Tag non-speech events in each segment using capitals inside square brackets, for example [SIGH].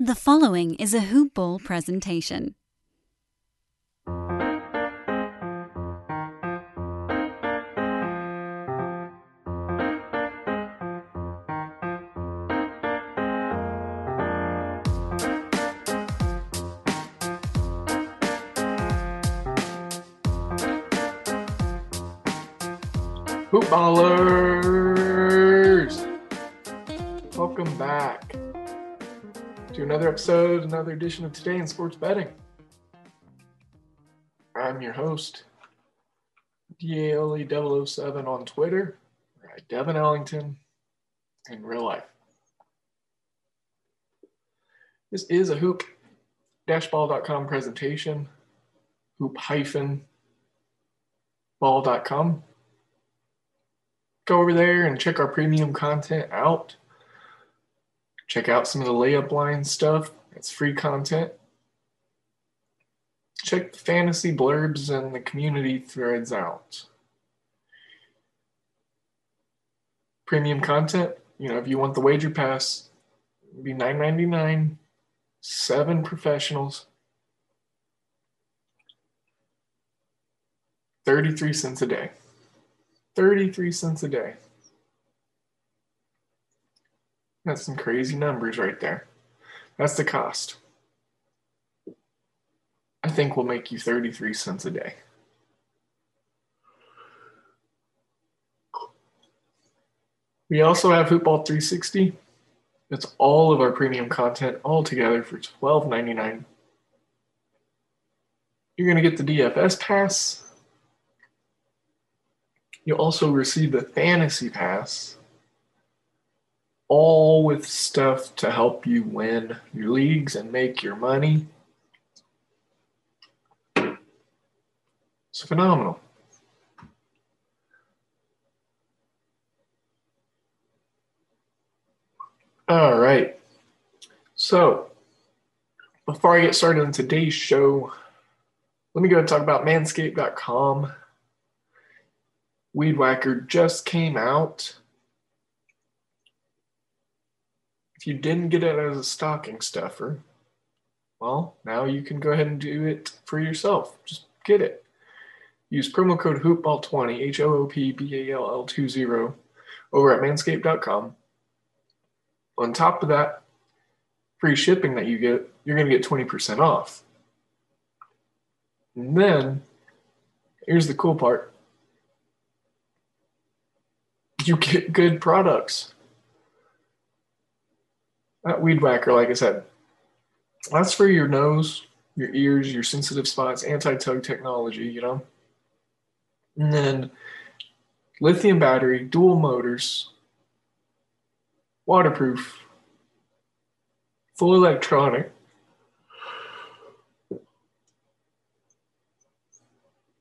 The following is a Hoop Ball presentation. Hoopballers! Welcome back to another episode, another edition of Today in Sports Betting. I'm your host, DALE007 on Twitter, Devin Ellington in real life. This is a hoop ball.com presentation, hoop hyphen ball.com go over there and check our premium content out. Check out some of the layup line stuff. It's free content. Check the fantasy blurbs and the community threads out. Premium content, you know, if you want the wager pass, it'd be $9.99, seven professionals, 33 cents a day. 33 cents a day. That's some crazy numbers right there. That's the cost. I think we'll make you 33 cents a day. We also have Hoopball 360. It's all of our premium content all together for $12.99. You're going to get the DFS pass, You'll also receive the Fantasy Pass, all with stuff to help you win your leagues and make your money. It's phenomenal. All right. So, before I get started on today's show, let me go and talk about manscaped.com. Weed Whacker just came out. If you didn't get it as a stocking stuffer, well, now you can go ahead and do it for yourself. Just get it. Use promo code HOOPBALL20, H O O P B A L L 20, over at manscaped.com. On top of that, free shipping that you get, you're going to get 20% off. And then, here's the cool part you get good products. That weed whacker, like I said, that's for your nose, your ears, your sensitive spots, anti tug technology, you know. And then lithium battery, dual motors, waterproof, full electronic.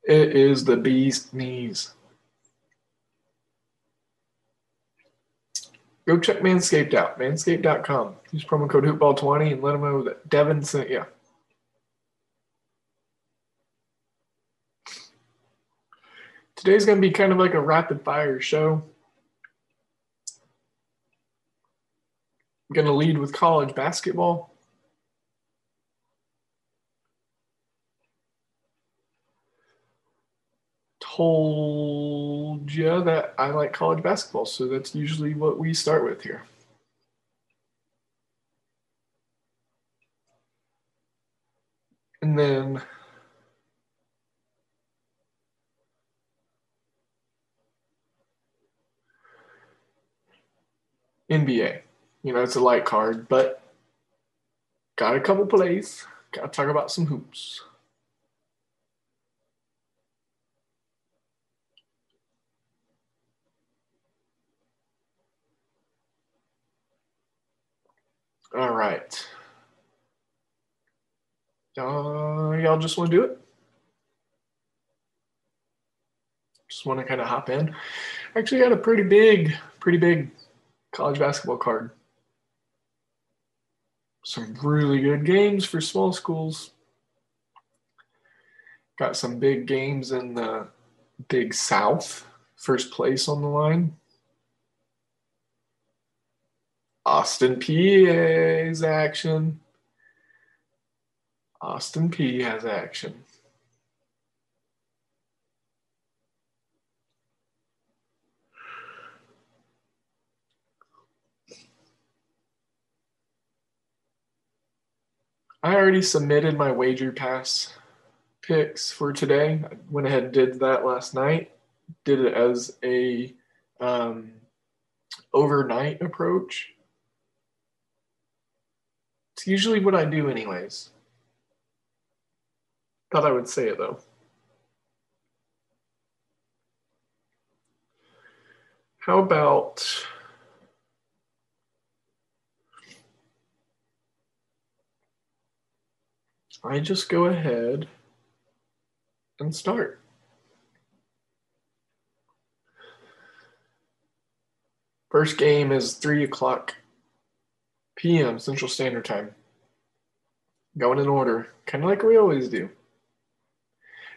It is the bee's knees. Go check Manscaped out, manscaped.com. Use promo code hoopball20 and let them know that Devin sent you. Today's going to be kind of like a rapid fire show. I'm going to lead with college basketball. told you that I like college basketball, so that's usually what we start with here. And then NBA. You know, it's a light card, but got a couple plays. Got to talk about some hoops. All right. Uh, y'all just want to do it? Just want to kind of hop in. Actually, got a pretty big, pretty big college basketball card. Some really good games for small schools. Got some big games in the Big South. First place on the line. Austin Peay has action. Austin Peay has action. I already submitted my wager pass picks for today. I went ahead and did that last night. Did it as a um, overnight approach. It's usually what I do, anyways. Thought I would say it though. How about I just go ahead and start. First game is 3 o'clock p.m. Central Standard Time. Going in order, kind of like we always do.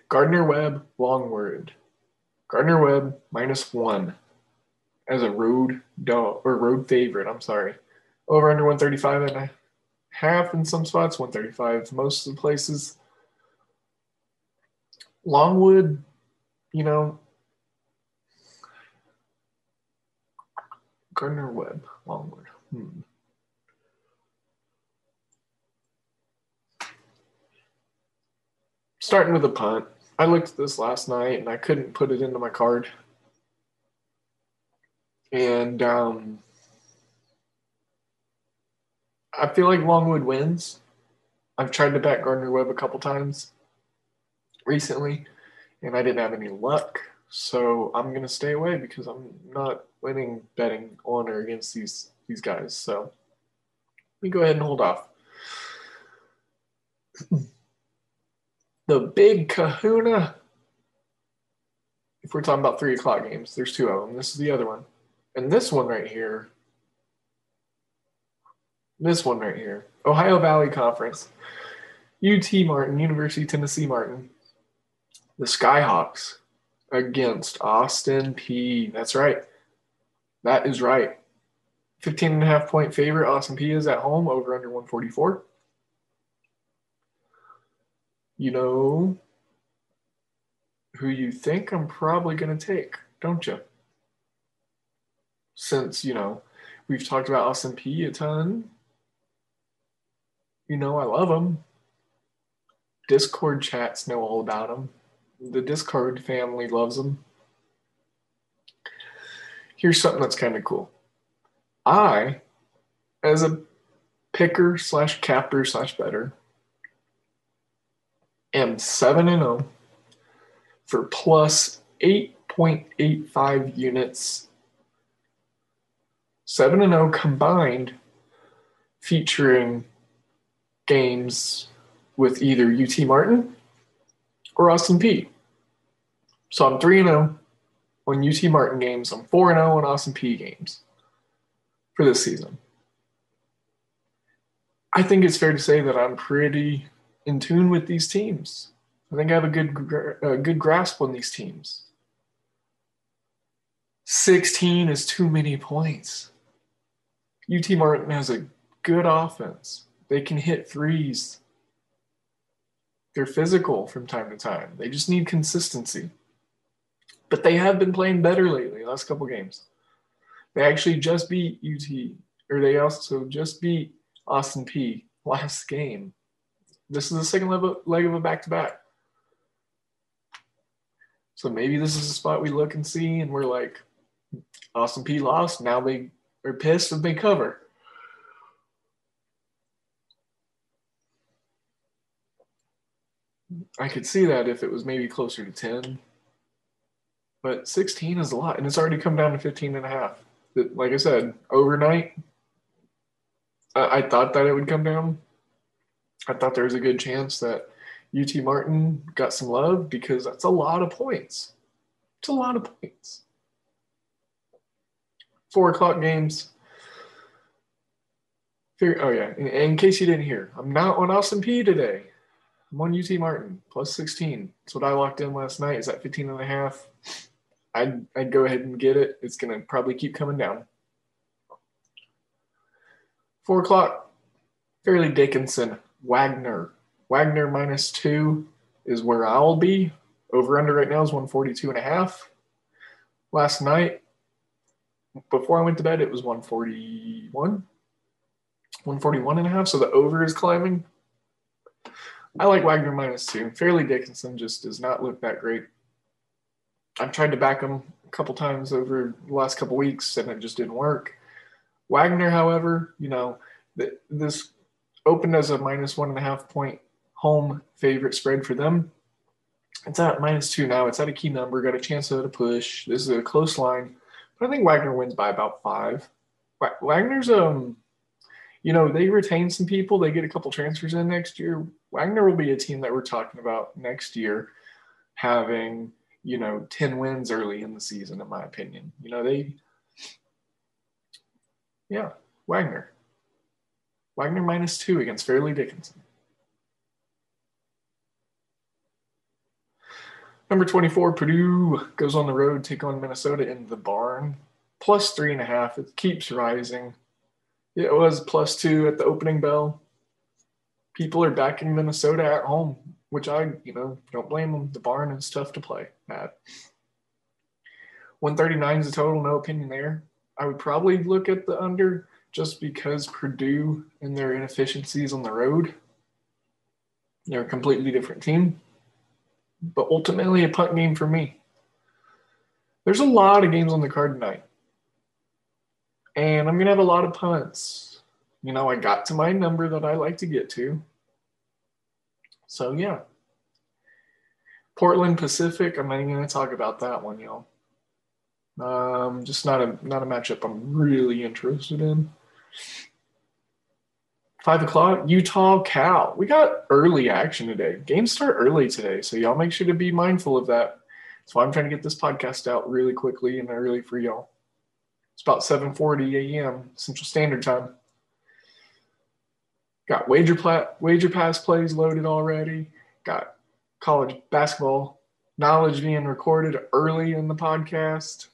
Gardner Webb, Longwood. Gardner Webb minus one as a road dog or road favorite. I'm sorry. Over under 135 and a half in some spots, 135 most of the places. Longwood, you know, Gardner Webb, Longwood. Hmm. Starting with a punt. I looked at this last night and I couldn't put it into my card. And um, I feel like Longwood wins. I've tried to back Gardner Webb a couple times recently, and I didn't have any luck. So I'm gonna stay away because I'm not winning betting on or against these these guys. So let me go ahead and hold off. [CLEARS THROAT] the big kahuna. If we're talking about three o'clock games, there's two of them. This is the other one. And this one right here, this one right here, Ohio Valley Conference, UT Martin, University Tennessee Martin, the Skyhawks against Austin Peay. That's right. That is right. 15 and a half point favorite. Austin Peay is at home over under 144 you know who you think I'm probably going to take, don't you? Since, you know, we've talked about Austin Peay a ton. You know, I love him. Discord chats know all about him. The Discord family loves him. Here's something that's kind of cool. I, as a picker slash capper slash bettor, am 7 and 0 for plus 8.85 units. 7 and 0 combined featuring games with either UT Martin or Austin Peay. So I'm 3 and 0 on UT Martin games. I'm 4 and 0 on Austin Peay games for this season. I think it's fair to say that I'm pretty in tune with these teams. I think I have a good a uh, good grasp on these teams. 16 is too many points. UT Martin has a good offense. They can hit threes. They're physical from time to time. They just need consistency. But they have been playing better lately, last couple games. They actually just beat UT, or they also just beat Austin Peay last game. This is the second leg of a back to back. So maybe this is a spot we look and see, and we're like, Austin Peay lost. Now they are pissed and they cover. I could see that if it was maybe closer to 10. But 16 is a lot, and it's already come down to 15 and a half. Like I said, overnight, I, I thought that it would come down. I thought there was a good chance that UT Martin got some love because that's a lot of points. It's a lot of points. Four o'clock games. Oh yeah, in, in case you didn't hear, I'm not on Austin Peay today. I'm on UT Martin plus 16. That's what I locked in last night. Is that 15 and a half? I'd, I'd go ahead and get it. It's going to probably keep coming down. Four o'clock, Fairleigh Dickinson, Wagner. Wagner minus two is where I'll be. Over under right now is 142 and a half. Last night, before I went to bed, it was 141, 141 and a half. So the over is climbing. I like Wagner minus two. Fairleigh Dickinson just does not look that great. I've tried to back him a couple times over the last couple weeks and it just didn't work. Wagner, however, you know, this opened as a minus one and a half point home favorite spread for them. It's at minus two now. It's at a key number. Got a chance at a push. This is a close line, but I think Wagner wins by about five. Wagner's um, you know, they retain some people. They get a couple transfers in next year. Wagner will be a team that we're talking about next year, having you know ten wins early in the season. In my opinion, you know they, yeah, Wagner. Wagner minus two against Fairleigh Dickinson. Number 24, Purdue goes on the road, take on Minnesota in the barn. Plus three and a half. It keeps rising. It was plus two at the opening bell. People are backing Minnesota at home, which I, you know, don't blame them. The barn is tough to play at. 139 is the total, no opinion there. I would probably look at the under just because Purdue and their inefficiencies on the road. They're a completely different team but ultimately a punt game for me. There's a lot of games on the card tonight. And I'm going to have a lot of punts. You know, I got to my number that I like to get to. So, yeah. Portland Pacific, I'm not even going to talk about that one, y'all. Um, just not a not a matchup I'm really interested in. Five o'clock, Utah, Cal. We got early action today. Games start early today, so y'all make sure to be mindful of that. That's why I'm trying to get this podcast out really quickly and early for y'all. It's about 7:40 a.m. Central Standard Time. Got wager plat, wager pass plays loaded already. Got college basketball knowledge being recorded early in the podcast.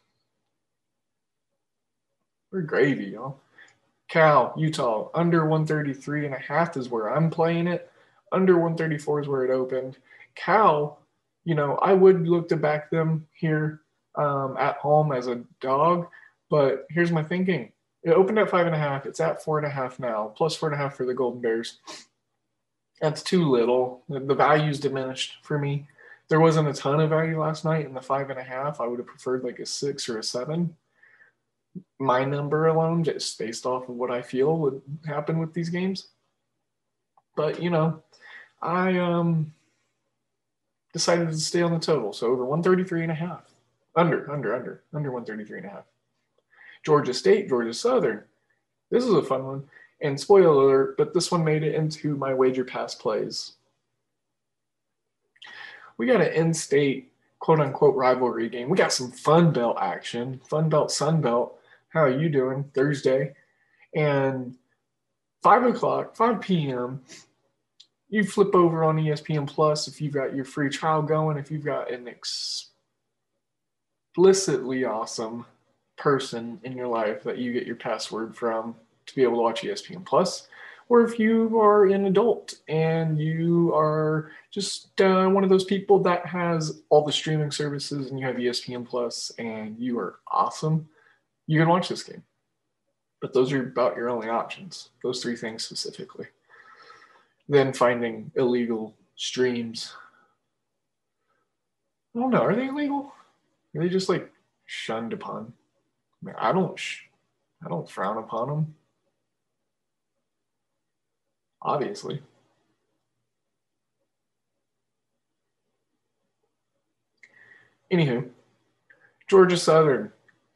We're gravy, y'all. Cal, Utah, under 133 and a half is where I'm playing it. Under 134 is where it opened. Cal, you know, I would look to back them here um, at home as a dog, but here's my thinking. It opened at five and a half. It's at four and a half now, plus four and a half for the Golden Bears. That's too little. The value's diminished for me. There wasn't a ton of value last night in the five and a half. I would have preferred like a six or a seven my number alone, just based off of what I feel would happen with these games. But you know, I um decided to stay on the total. So over 133 and a half. Under, under, under, under 133 and a half. Georgia State, Georgia Southern. This is a fun one. And spoiler alert, but this one made it into my wager pass plays. We got an in-state quote unquote rivalry game. We got some Fun Belt action, Fun Belt, Sun Belt how are you doing Thursday? And five o'clock, 5 p.m., you flip over on ESPN Plus if you've got your free trial going, if you've got an explicitly awesome person in your life that you get your password from to be able to watch ESPN Plus, or if you are an adult and you are just uh, one of those people that has all the streaming services and you have ESPN Plus and you are awesome you can watch this game. But those are about your only options, those three things specifically. Then finding illegal streams. I don't know, are they illegal? Are they just like shunned upon? I, mean, I don't, sh- I don't frown upon them. Obviously. Anywho, Georgia Southern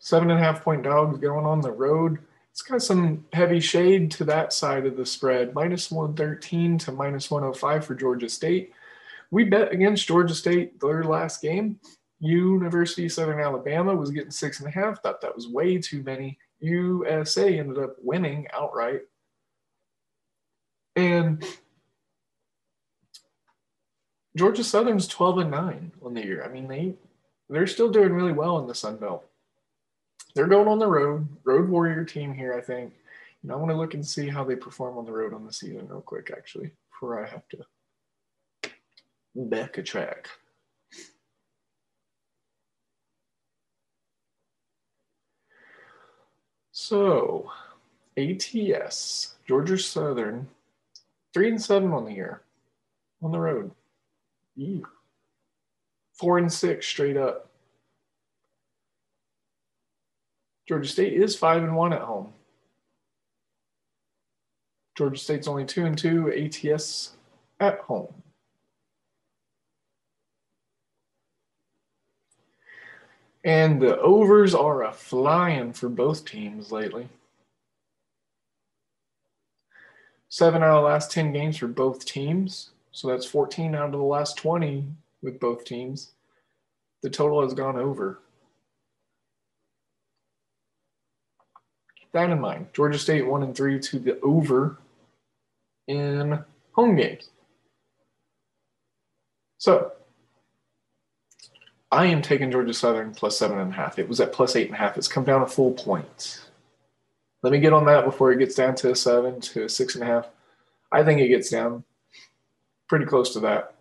Seven and a half point dogs going on the road. it's got some heavy shade to that side of the spread. Minus 113 to minus 105 for Georgia State. We bet against Georgia State their last game. University of Southern Alabama was getting six and a half. Thought that was way too many. USA ended up winning outright. And Georgia Southern's 12 and 9 on the year. I mean, they they're still doing really well in the Sun Belt they're going on the road, road warrior team here, I think. Know, I want to look and see how they perform on the road on the season real quick, actually, before I have to back a track. So, ATS, Georgia Southern, three and seven on the year, on the road. Ew. Four and six straight up. Georgia State is five and one at home. Georgia State's only two and two ATS at home. And the overs are a flying for both teams lately. Seven out of the last 10 games for both teams. So that's 14 out of the last 20 with both teams. The total has gone over. That in mind. Georgia State one and three to the over in home games. So I am taking Georgia Southern plus seven and a half. It was at plus eight and a half. It's come down a full point. Let me get on that before it gets down to a seven to a six and a half. I think it gets down pretty close to that.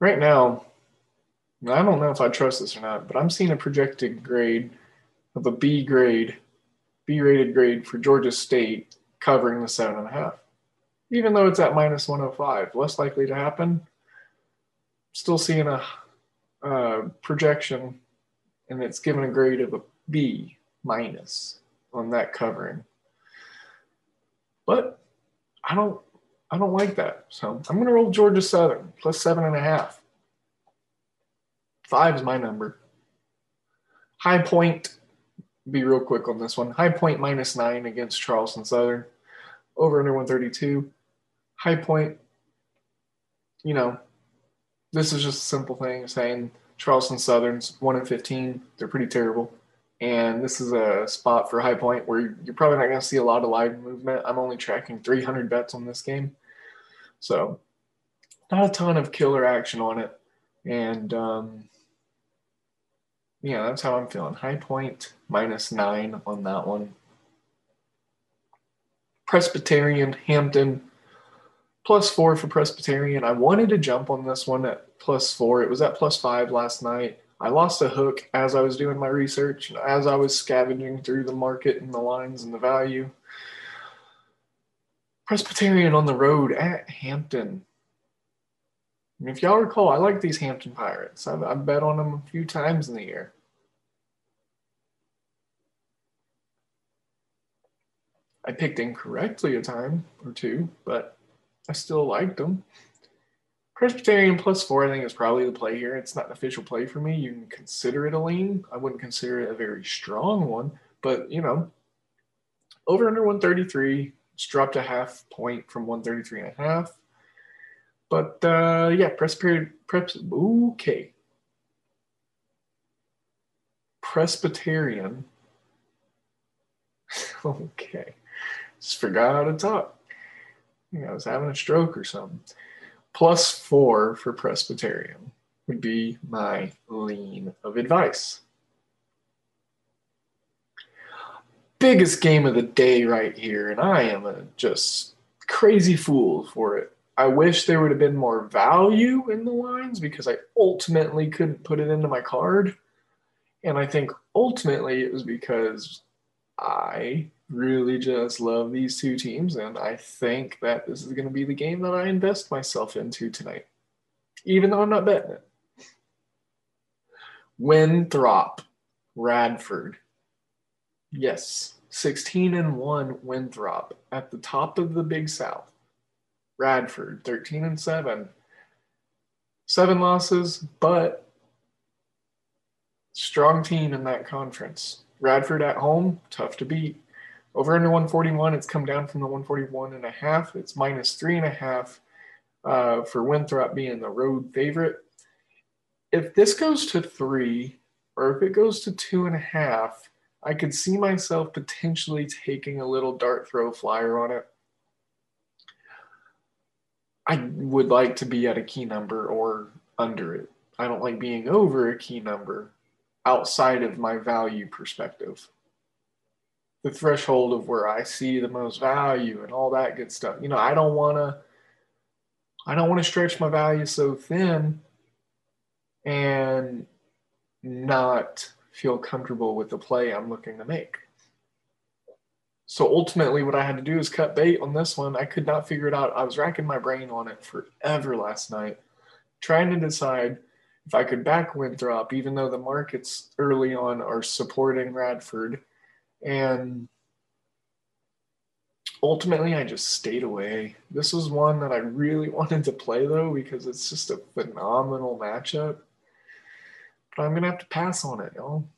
Right now, I don't know if I trust this or not, but I'm seeing a projected grade of a B grade, B rated grade for Georgia State covering the seven and a half. Even though it's at minus 105, less likely to happen. Still seeing a projection, and it's given a grade of a B minus on that covering. But I don't, I don't like that. So I'm going to roll Georgia Southern plus seven and a half. Five is my number. High Point be real quick on this one. High Point minus nine against Charleston Southern. Over under 132. High Point, you know, this is just a simple thing saying Charleston Southern's 1 in 15. They're pretty terrible. And this is a spot for High Point where you're probably not going to see a lot of live movement. I'm only tracking 300 bets on this game. So, not a ton of killer action on it. And, um, yeah, that's how I'm feeling. High Point minus nine on that one. Presbyterian Hampton plus four for Presbyterian. I wanted to jump on this one at plus four. It was at plus five last night. I lost a hook as I was doing my research, as I was scavenging through the market and the lines and the value. Presbyterian on the road at Hampton. And if y'all recall, I like these Hampton Pirates. I've, I've bet on them a few times in the year. I picked incorrectly a time or two, but I still liked them. Presbyterian plus four, I think, is probably the play here. It's not an official play for me. You can consider it a lean. I wouldn't consider it a very strong one, but you know, over under 133. It's dropped a half point from 133 and a half. But uh, yeah, Presbyterian, Pres- okay. Presbyterian. [LAUGHS] okay. Just forgot how to talk. Know, I was having a stroke or something. Plus four for Presbyterian would be my lean of advice. Biggest game of the day right here, and I am a just crazy fool for it. I wish there would have been more value in the lines because I ultimately couldn't put it into my card. And I think ultimately it was because I really just love these two teams, and I think that this is going to be the game that I invest myself into tonight, even though I'm not betting it. Winthrop, Radford. Yes, 16 and 1 Winthrop at the top of the Big South. Radford, 13 and 7. Seven losses, but strong team in that conference. Radford at home, tough to beat. Over under 141, it's come down from the 141 and a half. It's minus three and a half uh, for Winthrop being the road favorite. If this goes to three, or if it goes to two and a half, I could see myself potentially taking a little dart throw flyer on it. I would like to be at a key number or under it. I don't like being over a key number outside of my value perspective. The threshold of where I see the most value and all that good stuff. You know, I don't want to I don't want to stretch my value so thin and not feel comfortable with the play I'm looking to make. So ultimately, what I had to do is cut bait on this one. I could not figure it out. I was racking my brain on it forever last night, trying to decide if I could back Winthrop, even though the markets early on are supporting Radford. And ultimately, I just stayed away. This was one that I really [LAUGHS] wanted to play, though, because it's just a phenomenal matchup. But I'm going to have to pass on it, y'all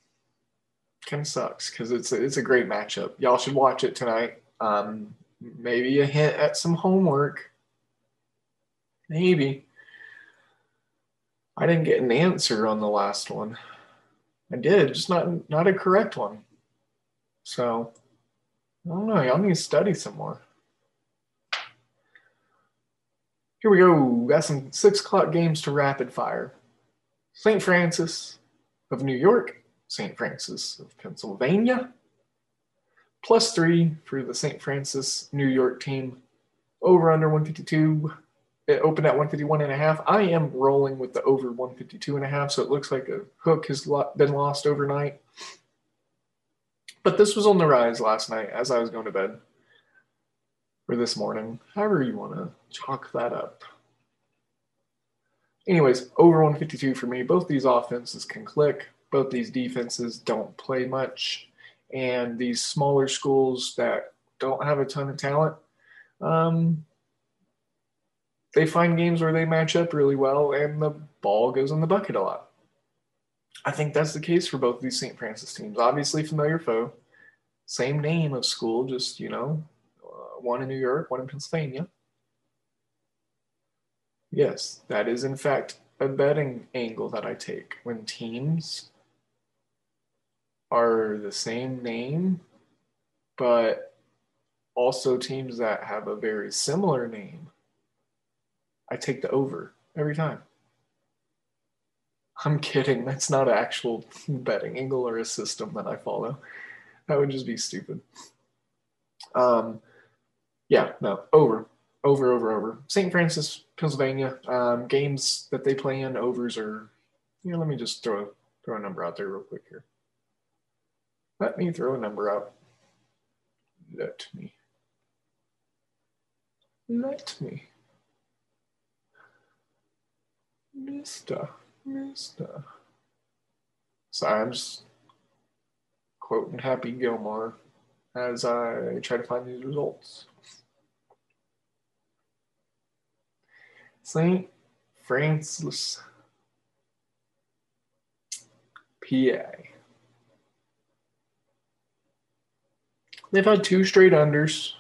kind of sucks because it's a, it's a great matchup. Y'all should watch it tonight. Um, maybe a hint at some homework. Maybe. I didn't get an answer on the last one. I did, just not not a correct one. So I don't know. Y'all need to study some more. Here we go. Got some six o'clock games to rapid fire. St. Francis of New York St. Francis of Pennsylvania. Plus three for the St. Francis New York team. Over under 152. It eh, opened at 151 and a half. I am rolling with the over 152 and a half, so it looks like a hook has been lost overnight. But this was on the rise last night as I was going to bed. Or this morning, however you want to chalk that up. Anyways, over 152 for me. Both these offenses can click both these defenses don't play much, and these smaller schools that don't have a ton of talent, um, they find games where they match up really well, and the ball goes in the bucket a lot. I think that's the case for both these St. Francis teams. Obviously, familiar foe, same name of school, just you know, uh, one in New York, one in Pennsylvania. Yes, that is in fact a betting angle that I take when teams are the same name, but also teams that have a very similar name, I take the over every time. I'm kidding. That's not an actual betting angle or a system that I follow. That would just be stupid. Um, yeah, no, over, over, over, over. St. Francis, Pennsylvania. Um, games that they play in overs are. You know, let me just throw throw a number out there real quick here. Let me throw a number out. Let me. Let me. Mister, Mister. Sorry, I'm just quoting Happy Gilmore as I try to find these results. St. Francis, PA. They've had two straight unders.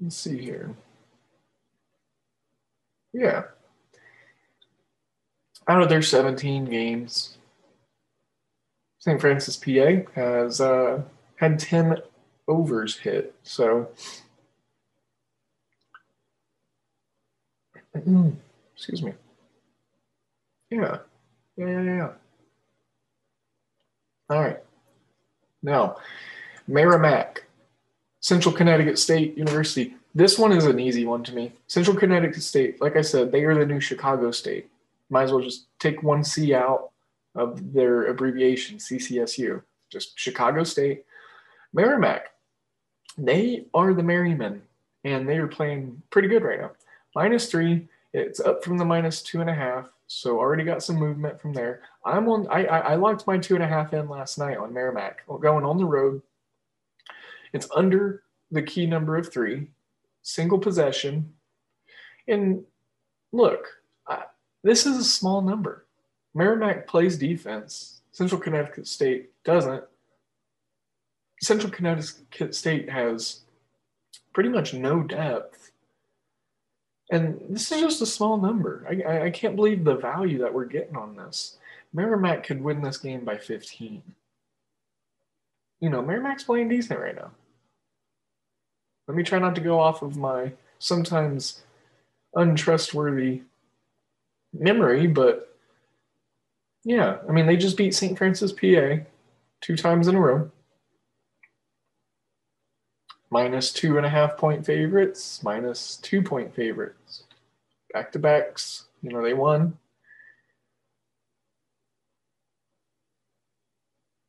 Let's see here. Yeah. Out of their 17 games, St. Francis, PA has uh, had 10 overs hit. So, [CLEARS THROAT] excuse me. Yeah. Yeah, yeah, yeah. All right. Now, Merrimack, Central Connecticut State University. This one is an easy one to me. Central Connecticut State, like I said, they are the new Chicago State. Might as well just take one C out of their abbreviation, CCSU. Just Chicago State. Merrimack, they are the Merrymen, and they are playing pretty good right now. Minus three, it's up from the minus two and a half. So already got some movement from there. I'm on. I I, I locked my two and a half in last night on Merrimack, going on the road. It's under the key number of three, single possession, and look, I, this is a small number. Merrimack plays defense. Central Connecticut State doesn't. Central Connecticut State has pretty much no depth. And this is just a small number. I, I can't believe the value that we're getting on this. Merrimack could win this game by 15. You know, Merrimack's playing decent right now. Let me try not to go off of my sometimes untrustworthy memory, but yeah, I mean, they just beat St. Francis, PA two times in a row. Minus two and a half point favorites, minus two point favorites. Back to backs, you know, they won.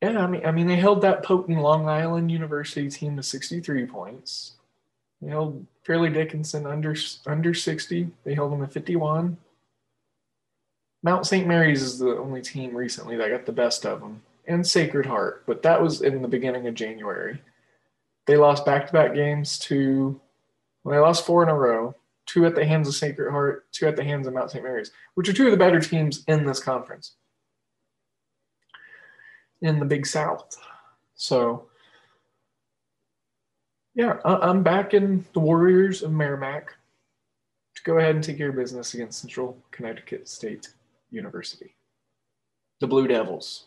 Yeah, I mean, I mean, they held that potent Long Island University team to 63 points. They held Fairleigh Dickinson under under 60. They held them at 51. Mount St. Mary's is the only team recently that got the best of them, and Sacred Heart, but that was in the beginning of January. They lost back-to-back games to, well, they lost four in a row. Two at the hands of Sacred Heart, two at the hands of Mount St. Mary's, which are two of the better teams in this conference in the Big South. So, yeah, I'm back in the Warriors of Merrimack to go ahead and take care of business against Central Connecticut State University. The Blue Devils.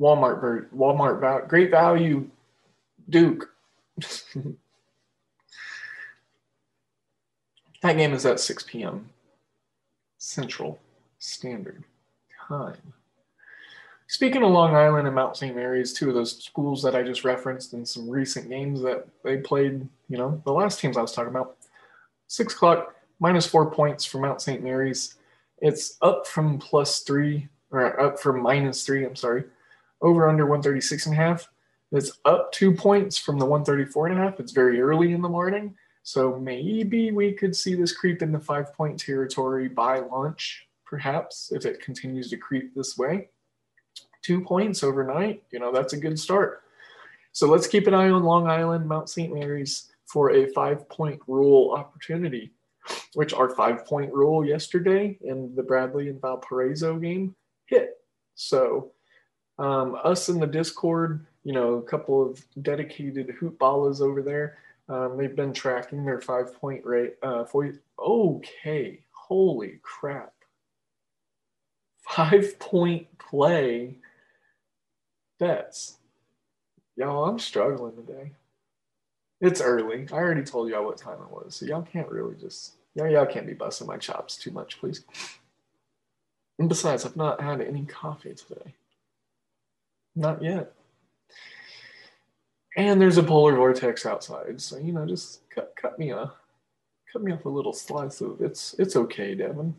Walmart, Walmart, great value, Duke. [LAUGHS] that game is at 6 p.m. Central Standard Time. Speaking of Long Island and Mount St. Mary's, two of those schools that I just referenced in some recent games that they played, you know, the last teams I was talking about. Six o'clock, minus four points for Mount St. Mary's. It's up from plus three, or up from minus three, I'm sorry. Over under 136 and a half. It's up two points from the 134 and a half. It's very early in the morning. So maybe we could see this creep into five point territory by lunch, perhaps, if it continues to creep this way two points overnight, you know, that's a good start. So let's keep an eye on Long Island, Mount St. Mary's for a five point rule opportunity, which our five point rule yesterday in the Bradley and Valparaiso game hit. So um, us in the Discord, you know, a couple of dedicated hoopballas over there. Um, they've been tracking their five point rate. Uh, for, okay, holy crap. Five point play bets. Y'all, I'm struggling today. It's early. I already told y'all what time it was, so y'all can't really just y'all, y'all can't be busting my chops too much, please. And besides, I've not had any coffee today. Not yet. And there's a polar vortex outside, so you know, just cut cut me a cut me off a little slice of it's it's okay, Devin.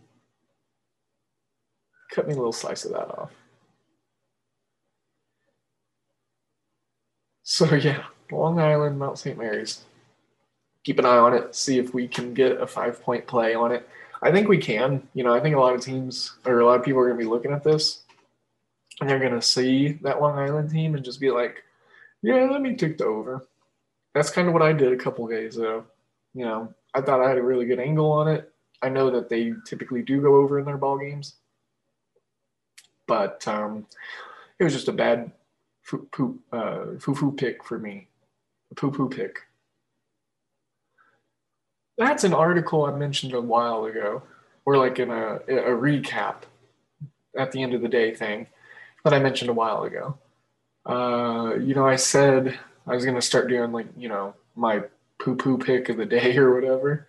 Cut me a little slice of that off. So yeah, Long Island, Mount St. Mary's. Keep an eye on it. See if we can get a five point play on it. I think we can. You know, I think a lot of teams or a lot of people are going to be looking at this, and they're going to see that Long Island team and just be like, "Yeah, let me take the over." That's kind of what I did a couple days ago. You know, I thought I had a really good angle on it. I know that they typically do go over in their ball games, but um, it was just a bad foo foo uh, pick for me, a poo poo pick. That's an article I mentioned a while ago, or like in a a recap at the end of the day thing that I mentioned a while ago. Uh, you know, I said I was gonna start doing like you know my poo poo pick of the day [LAUGHS] or whatever.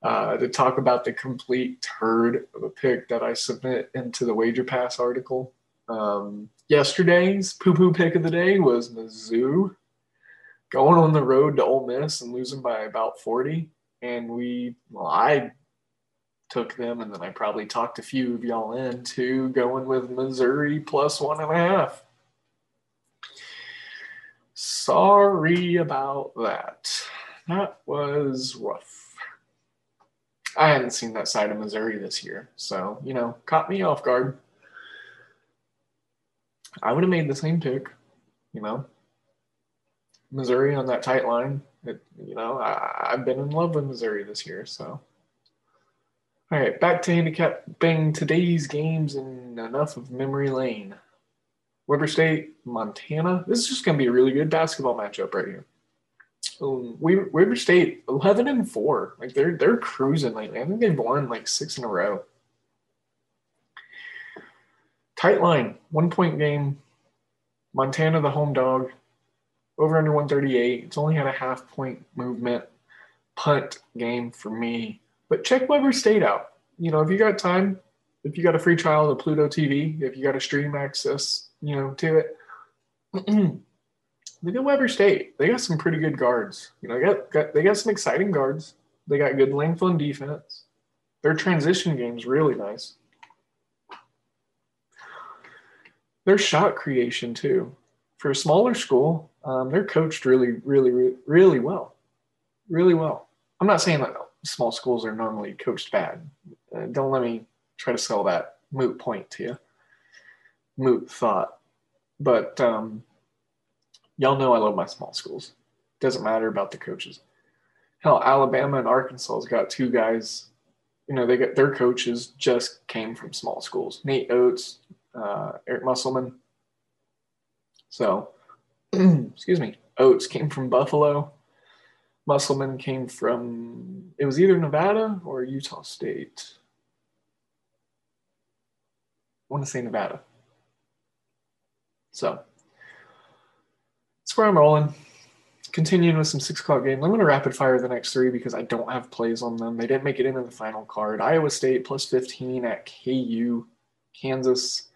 Uh, to talk about the complete turd of a pick that I submit into the Wager Pass article. Um, yesterday's poo poo pick of the day was Mizzou going on the road to Ole Miss and losing by about 40. And we, well, I took them, and then I probably talked a few of y'all into going with Missouri plus one and a half. Sorry about that. That was rough. I hadn't seen that side of Missouri this year, so, you know, caught me off guard. I would have made the same pick, you know. Missouri on that tight line. It, you know, I, I've been in love with Missouri this year, so All right, back to handicapping today's games and enough of memory lane. Weber State, Montana. This is just going to be a really good basketball matchup right here. Um, Weber State, eleven and four. Like they're they're cruising lately. I think they've won like six in a row. Tight line, one point game. Montana, the home dog, over under 138. It's only had a half point movement punt game for me. But check Weber State out. You know, if you got time, if you got a free trial of Pluto TV, if you got a stream access, you know, to it, [CLEARS THROAT] look at Weber State. They got some pretty good guards. You know, they got, got they got some exciting guards. They got good length on defense. Their transition game's really nice. Their shot creation too. For a smaller school, um, they're coached really, really, really well. Really well. I'm not saying that small schools are normally coached bad. Uh, don't let me try to sell that moot point to you. Moot thought. But um, y'all know I love my small schools. Doesn't matter about the coaches. Hell, Alabama and Arkansas has got two guys. You know, they got their coaches just came from small schools. Nate Oats, uh, Eric Musselman. So, [CLEARS THROAT] excuse me, Oates came from Buffalo. Musselman came from, it was either Nevada or Utah State. I want to say Nevada. So that's where I'm rolling. Continuing with some six o'clock games. I'm going to rapid fire the next three because I don't have plays on them. They didn't make it into the final card. Iowa State plus 15 at KU. Kansas.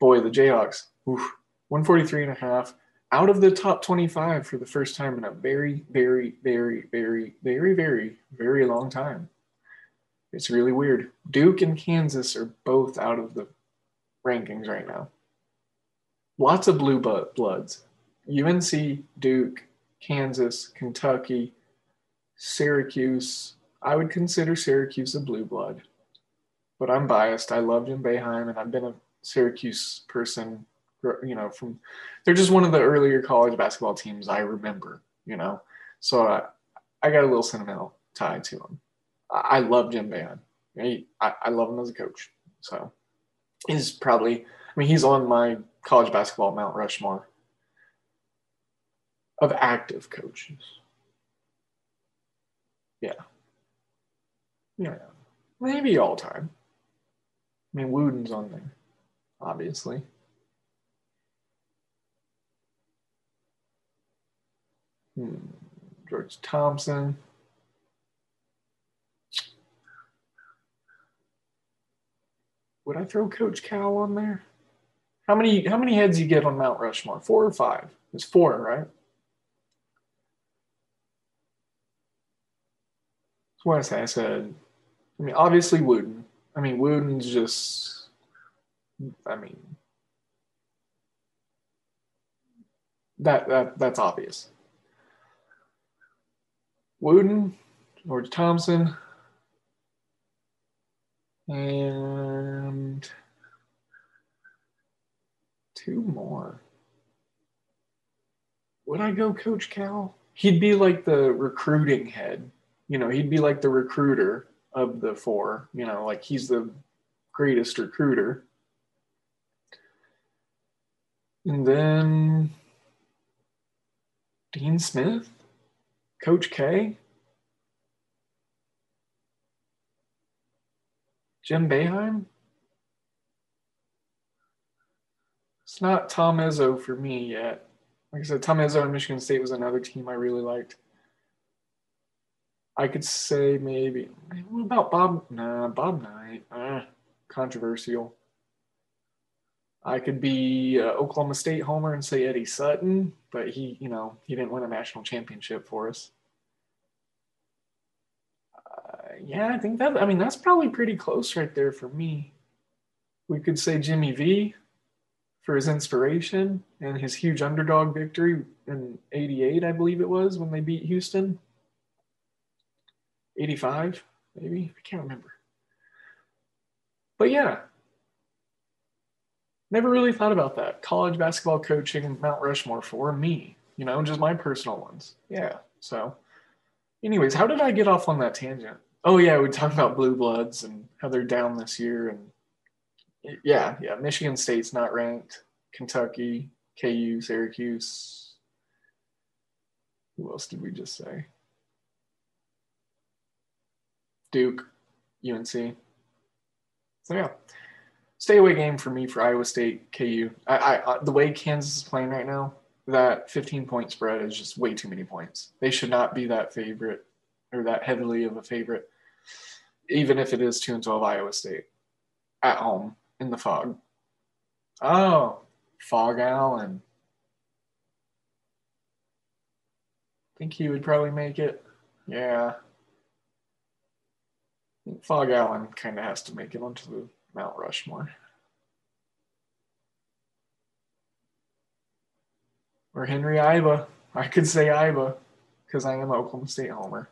Boy, the Jayhawks. Oof, 143 and a half out of the top 25 for the first time in a very, very, very, very, very, very, very long time. It's really weird. Duke and Kansas are both out of the rankings right now. Lots of blue bloods. UNC, Duke, Kansas, Kentucky, Syracuse. I would consider Syracuse a blue blood, but I'm biased. I love Jim Boeheim, and I've been a Syracuse person you know, from they're just one of the earlier college basketball teams I remember, you know. So I, I got a little sentimental tie to him. I, love Jim Boeheim. I, I love him as a coach. So he's probably, I mean, he's on my college basketball Mount Rushmore of active coaches. Yeah. Yeah. Maybe all time. I mean, Wooden's on there, obviously. George Thompson. Would I throw Coach Cal on there? How many how many heads you get on Mount Rushmore? Four or five? It's four, right? That's what I said. I said, I mean, obviously Wooden. I mean, Wooden's just, I mean, that that that's obvious. Wooden, George Thompson, and two more. Would I go Coach Cal? He'd be like the recruiting head. You know, he'd be like the recruiter of the four. You know, like he's the greatest recruiter. And then Dean Smith? Coach K, Jim Boeheim. It's not Tom Izzo for me yet. Like I said, Tom Izzo and Michigan State was another team I really liked. I could say maybe. What about Bob? Nah, Bob Knight. Uh, controversial. I could be uh, Oklahoma State homer and say Eddie Sutton, but he, you know, he didn't win a national championship for us. Uh, yeah, I think that. I mean, that's probably pretty close right there for me. We could say Jimmy V for his inspiration and his huge underdog victory in '88, I believe it was when they beat Houston. '85, maybe I can't remember. But yeah, never really thought about that. College basketball coaching, Mount Rushmore for me, you know, just my personal ones. Yeah. So, anyways, how did I get off on that tangent? Oh yeah, we talked about blue bloods and how they're down this year, and yeah, yeah. Michigan State's not ranked. Kentucky, KU, Syracuse. Who else did we just say? Duke, UNC. So yeah, stay away game for me for Iowa State, KU. I, I, I the way Kansas is playing right now, that 15 point spread is just way too many points. They should not be that favorite or that heavily of a favorite, even if it is two and 12 Iowa State at home in the fog. Oh, Phog Allen. I think he would probably make it. Yeah. Phog Allen kind of has to make it onto the Mount Rushmore. Or Henry Iba. I could say Iba because I am Oklahoma State homer.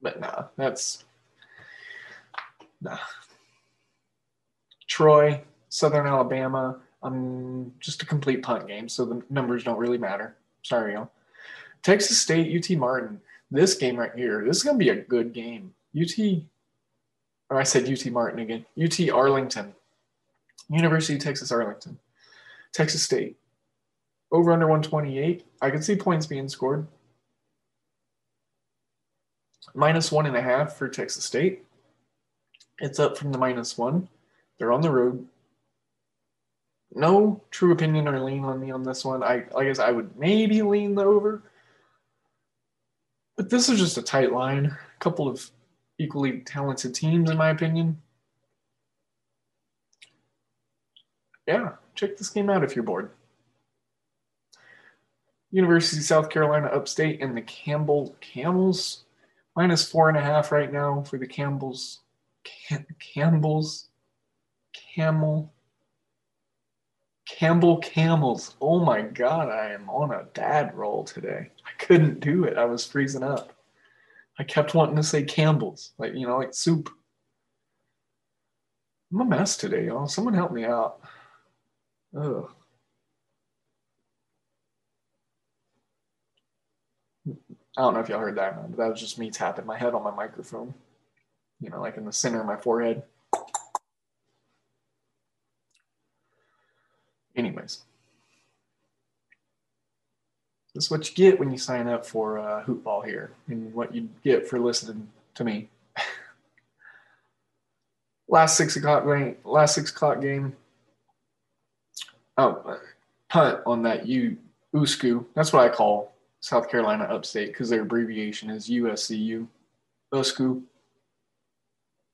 But nah, that's nah. Troy, Southern Alabama. Um, just a complete punt game, so the numbers don't really matter. Sorry, y'all. Texas State, UT Martin. This game right here, this is gonna be a good game. UT, or I said UT Martin again. UT Arlington, University of Texas Arlington, Texas State. Over under 128. I can see points being scored. Minus one and a half for Texas State. It's up from the minus one. They're on the road. No true opinion or lean on me on this one. I I guess I would maybe lean the over. But this is just a tight line. A couple of equally talented teams, in my opinion. Yeah, check this game out if you're bored. University of South Carolina Upstate and the Campbell Camels. Minus four and a half right now for the Campbells. Cam- Campbell's Camel. Campbell Camels. Oh my God, I am on a dad roll today. I couldn't do it. I was freezing up. I kept wanting to say Campbell's, like, you know, like soup. I'm a mess today, y'all. Someone help me out. Ugh. I don't know if y'all heard that, man, but that was just me tapping my head on my microphone. You know, like in the center of my forehead. Anyways, this is what you get when you sign up for uh, Hoopball here, and what you get for listening to me. [LAUGHS] last six o'clock game. Last six o'clock game. Oh, punt on that U USCU. That's what I call South Carolina Upstate because their abbreviation is USCU, USCU,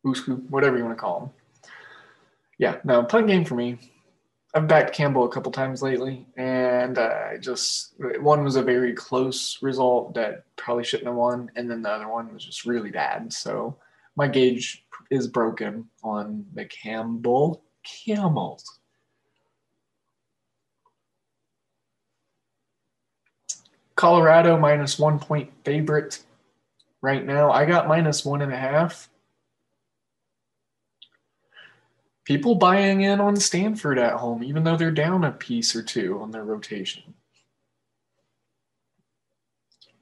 USCU, whatever you want to call them. Yeah, no, punt game for me. I've backed Campbell a couple times lately, and I just one was a very close result that probably shouldn't have won, and then the other one was just really bad. So my gauge is broken on the Campbell Camels. Colorado minus one point favorite right now. I got minus one and a half. People buying in on Stanford at home, even though they're down a piece or two on their rotation.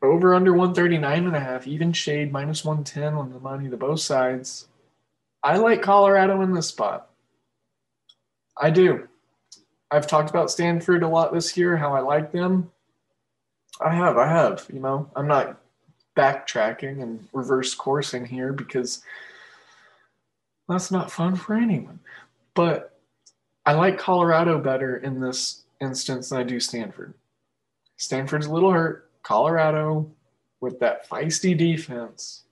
Over under 139 and a half, even shade minus 110 on the money to both sides. I like Colorado in this spot. I do. I've talked about Stanford a lot this year, how I like them. I have, I have. You know, I'm not backtracking and reverse coursing here because that's not fun for anyone. But I like Colorado better in this instance than I do Stanford. Stanford's a little hurt. Colorado, with that feisty defense,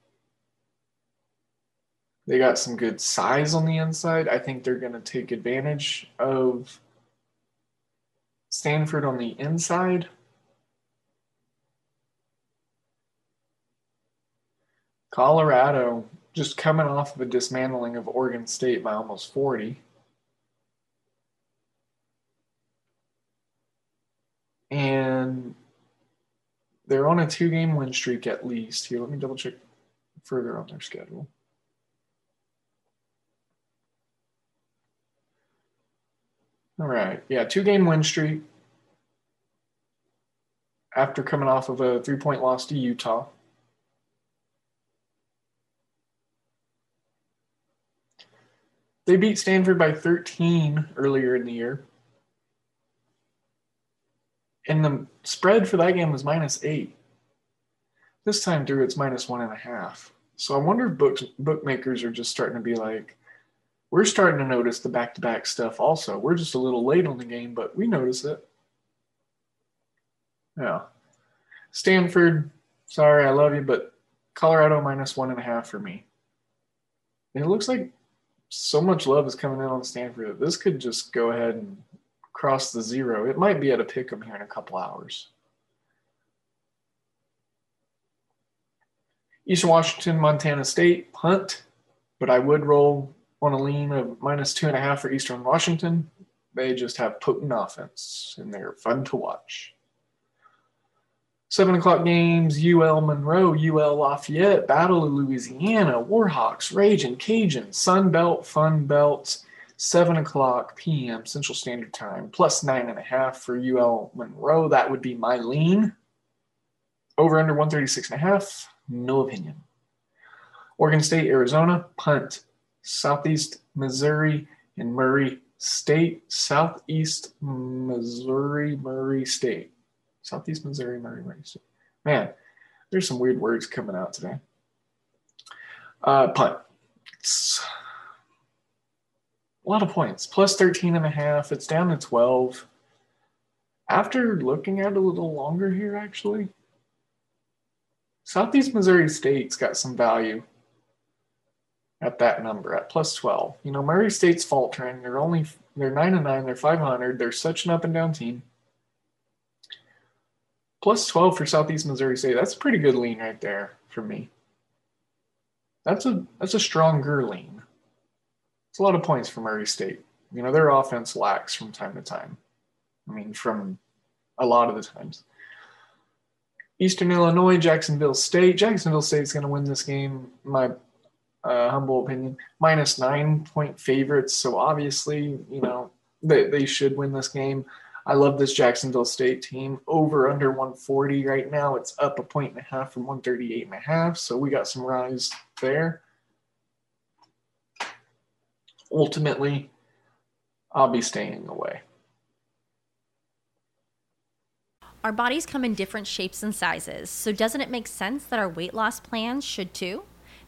they got some good size on the inside. I think they're going to take advantage of Stanford on the inside. Colorado just coming off of a dismantling of Oregon State by almost 40. And they're on a two game win streak at least. Here, let me double check further on their schedule. All right. Yeah, two game win streak after coming off of a three point loss to Utah. They beat Stanford by 13 earlier in the year. And the spread for that game was minus eight. This time through, it's minus one and a half. So I wonder if bookmakers are just starting to be like, we're starting to notice the back to back stuff also. We're just a little late on the game, but we notice it. Yeah. Stanford, sorry, I love you, but Colorado minus one and a half for me. It looks like so much love is coming in on Stanford that this could just go ahead and cross the zero. It might be at a pick 'em here in a couple hours. Eastern Washington, Montana State, punt, but I would roll on a lean of minus two and a half for Eastern Washington. They just have potent offense and they're fun to watch. Seven o'clock games, UL Monroe, UL Lafayette, Battle of Louisiana, Warhawks, Raging Cajun, Sun Belt, Fun Belts, 7 o'clock p.m. Central Standard Time, plus nine and a half for UL Monroe. That would be my lean. Over under 136 and a half, no opinion. Oregon State, Arizona, punt. Southeast Missouri and Murray State, Southeast Missouri, Murray State. Southeast Missouri, Murray, Murray. Man, there's some weird words coming out today. Uh, punt. It's a lot of points. Plus 13 and a half. It's down to 12. After looking at it a little longer here, actually, Southeast Missouri State's got some value at that number at plus 12. You know, Murray State's faltering. They're only they're 9 and 9, they're 500. They're such an up and down team plus 12 for Southeast Missouri State. That's a pretty good lean right there for me. That's a that's a stronger lean. It's a lot of points for Murray State. You know, their offense lacks from time to time. I mean, from a lot of the times. Eastern Illinois, Jacksonville State. Jacksonville State's going to win this game, my uh, humble opinion. Minus nine point favorites. So obviously, you know, they, they should win this game. I love this Jacksonville State team. Over under 140 right now. It's up a point and a half from 138 and a half. So we got some rise there. Ultimately, I'll be staying away. Our bodies come in different shapes and sizes, so doesn't it make sense that our weight loss plans should too?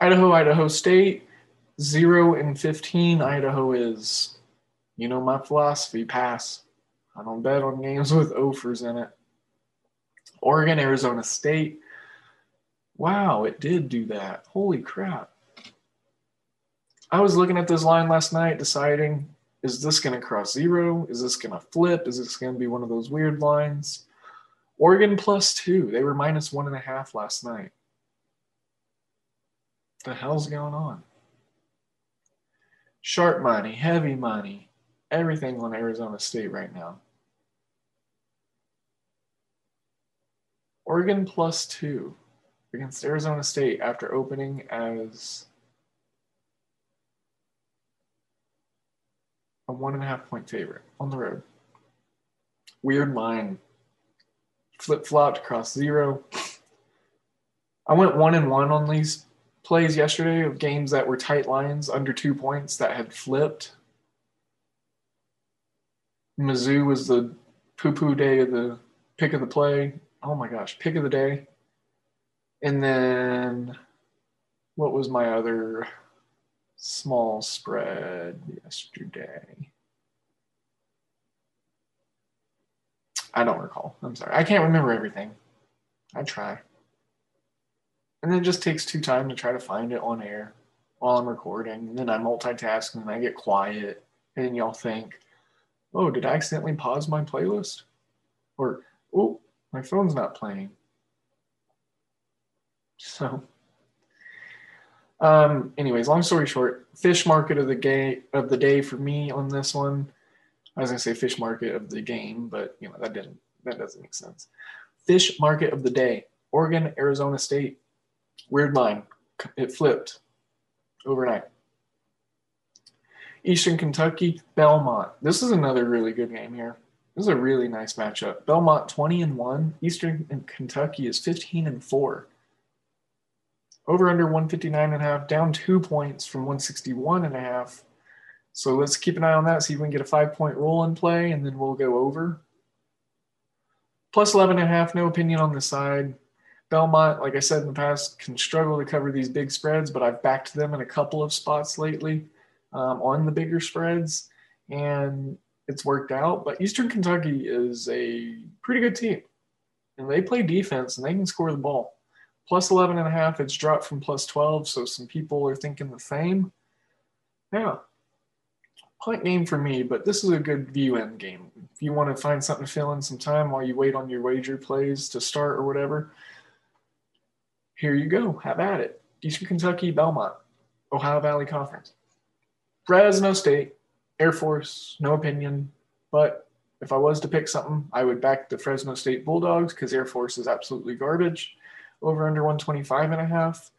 Idaho, Idaho State, 0 and 15. Idaho is, you know, my philosophy pass. I don't bet on games [LAUGHS] with offers in it. Oregon, Arizona State. Wow, it did do that. Holy crap. I was looking at this line last night, deciding is this going to cross zero? Is this going to flip? Is this going to be one of those weird lines? Oregon plus two. They were minus one and a half last night the hell's going on? Sharp money, heavy money, everything on Arizona State right now. Oregon plus two against Arizona State after opening as a one and a half point favorite on the road. Weird mind. Flip flopped across zero. I went one and one on these plays yesterday of games that were tight lines under two points that had flipped. Mizzou was the poo poo day of the pick of the play. Oh my gosh, pick of the day. And then what was my other small spread yesterday? I don't recall. I'm sorry. I can't remember everything. I try. And then it just takes two time to try to find it on air while I'm recording. And then I multitask and I get quiet. And then y'all think, oh, did I accidentally pause my playlist? Or, oh, my phone's not playing. So, um, anyways, long story short, fish market of the game of the day for me on this one. I was gonna say fish market of the game, but you know that didn't that doesn't make sense. Fish market of the day: Oregon, Arizona State. Weird mind. It flipped overnight. Eastern Kentucky, Belmont. This is another really good game here. This is a really nice matchup. Belmont 20 and 1. Eastern Kentucky is 15 and 4. Over under 159 and a half, down two points from 161 and a half. So let's keep an eye on that, see if we can get a five point roll in play, and then we'll go over. Plus 11 and a half, no opinion on the side. Belmont, like I said in the past, can struggle to cover these big spreads, but I've backed them in a couple of spots lately um, on the bigger spreads, and it's worked out. But Eastern Kentucky is a pretty good team, and they play defense and they can score the ball. Plus 11 and a half, it's dropped from plus 12, so some people are thinking the same. Yeah, point game for me, but this is a good view end game. If you want to find something to fill in some time while you wait on your wager plays to start or whatever, here you go. Have at it. Eastern Kentucky, Belmont, Ohio Valley Conference. Fresno State, Air Force, no opinion. But if I was to pick something, I would back the Fresno State Bulldogs because Air Force is absolutely garbage. Over under 125 and a half.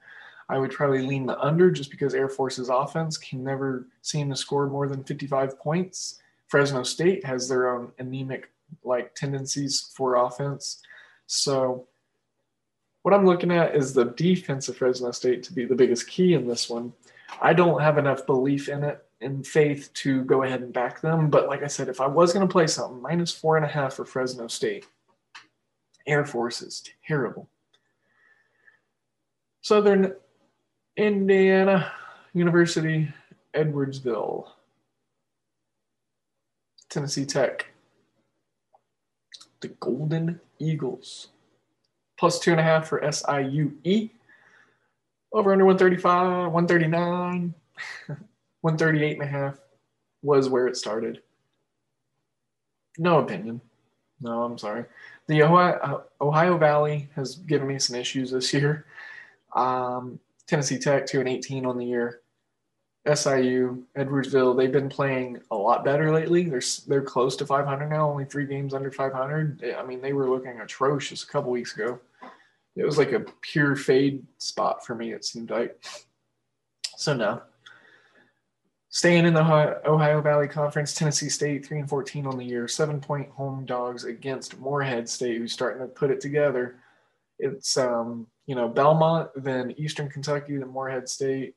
I would probably lean the under just because Air Force's offense can never seem to score more than 55 points. Fresno State has their own anemic like tendencies for offense. So what I'm looking at is the defense of Fresno State to be the biggest key in this one. I don't have enough belief in it and faith to go ahead and back them. But like I said, if I was going to play something, minus four and a half for Fresno State. Air Force is terrible. Southern Indiana University, Edwardsville, Tennessee Tech, the Golden Eagles, plus two and a half for SIUE, over under 135, 139, [LAUGHS] 138 and a half was where it started. No opinion. No, I'm sorry. The Ohio, uh, Ohio Valley has given me some issues this year. Um, Tennessee Tech, 2 and 18 on the year. SIU, Edwardsville, they've been playing a lot better lately. They're they're close to 500 now, only three games under 500. I mean, they were looking atrocious a couple weeks ago. It was like a pure fade spot for me. It seemed like. So no. Staying in the Ohio Valley Conference, Tennessee State three and 14 on the year, seven point home dogs against Morehead State, who's starting to put it together. It's um, you know Belmont, then Eastern Kentucky, then Morehead State.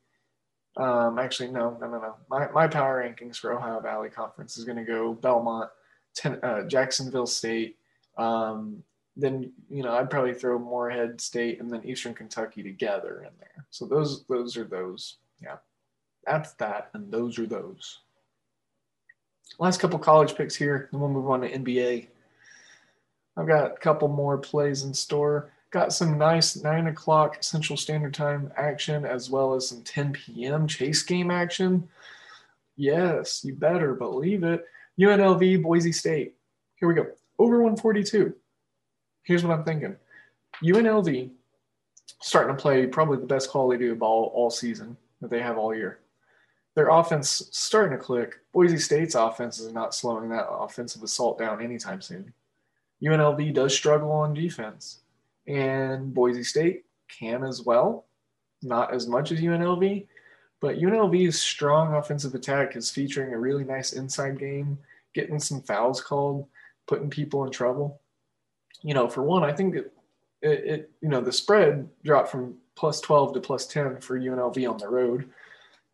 Um, actually, no, no, no, no. My my power rankings for Ohio Valley Conference is going to go Belmont, ten, uh, Jacksonville State. Um, then you know I'd probably throw Morehead State and then Eastern Kentucky together in there. So those those are those. Yeah, that's that, and those are those. Last couple college picks here, and we'll move on to NBA. I've got a couple more plays in store. Got some nice 9 o'clock Central Standard Time action as well as some 10 p.m. chase game action. Yes, you better believe it. UNLV, Boise State. Here we go. Over 142. Here's what I'm thinking UNLV starting to play probably the best quality of ball all season that they have all year. Their offense starting to click. Boise State's offense is not slowing that offensive assault down anytime soon. UNLV does struggle on defense and Boise State can as well, not as much as UNLV, But UNLV's strong offensive attack is featuring a really nice inside game, getting some fouls called, putting people in trouble. You know, for one, I think it, it, it you know, the spread dropped from plus 12 to plus 10 for UNLV on the road.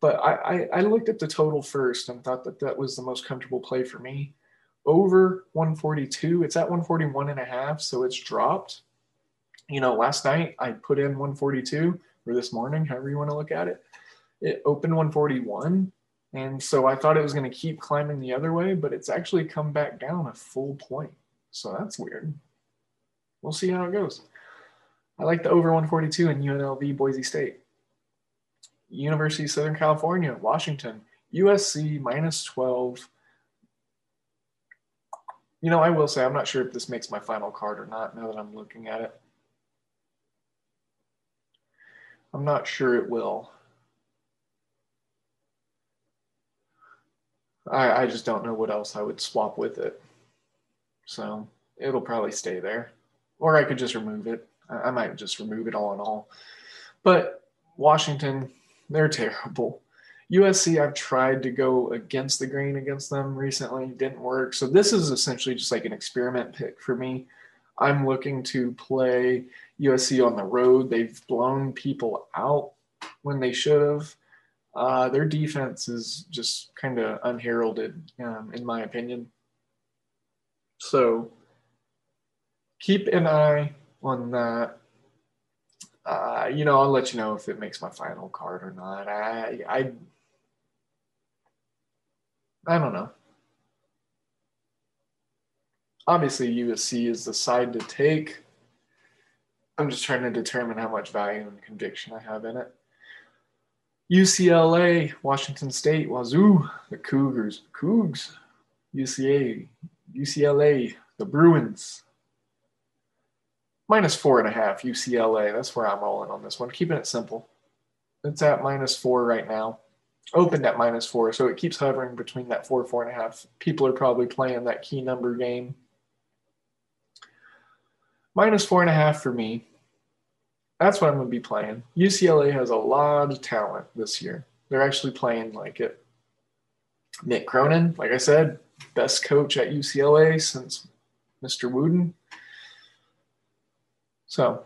But I, I, I looked at the total first and thought that that was the most comfortable play for me. Over 142, it's at 141 and a half, so it's dropped. You know, last night I put in 142, or this morning, however you want to look at it. It opened 141. And so I thought it was going to keep climbing the other way, but it's actually come back down a full point. So that's weird. We'll see how it goes. I like the over 142 in UNLV Boise State. University of Southern California, Washington, USC minus 12. You know, I will say, I'm not sure if this makes my final card or not now that I'm looking at it. I'm not sure it will. I, I just don't know what else I would swap with it. So it'll probably stay there. Or I could just remove it. I, I might just remove it all in all. But Washington, they're [LAUGHS] terrible. USC, I've tried to go against the grain against them recently, didn't work. So this is essentially just like an experiment pick for me. I'm looking to play USC on the road. They've blown people out when they should have. Uh, their defense is just kind of unheralded, um, in my opinion. So keep an eye on that. Uh, you know, I'll let you know if it makes my final card or not. I, I, I don't know. Obviously, USC is the side to take. I'm just trying to determine how much value and conviction I have in it. UCLA, Washington State, Wazoo, the Cougars, Cougs, UCA, UCLA, the Bruins. Minus four and a half, UCLA. That's where I'm rolling on this one. Keeping it simple. It's at minus four right now. Opened at minus four, so it keeps hovering between that four, four and a half. People are probably playing that key number game. Minus four and a half for me. That's what I'm going to be playing. UCLA has a lot of talent this year. They're actually playing like it. Mick Cronin, like I said, best coach at UCLA since Mr. Wooden. So,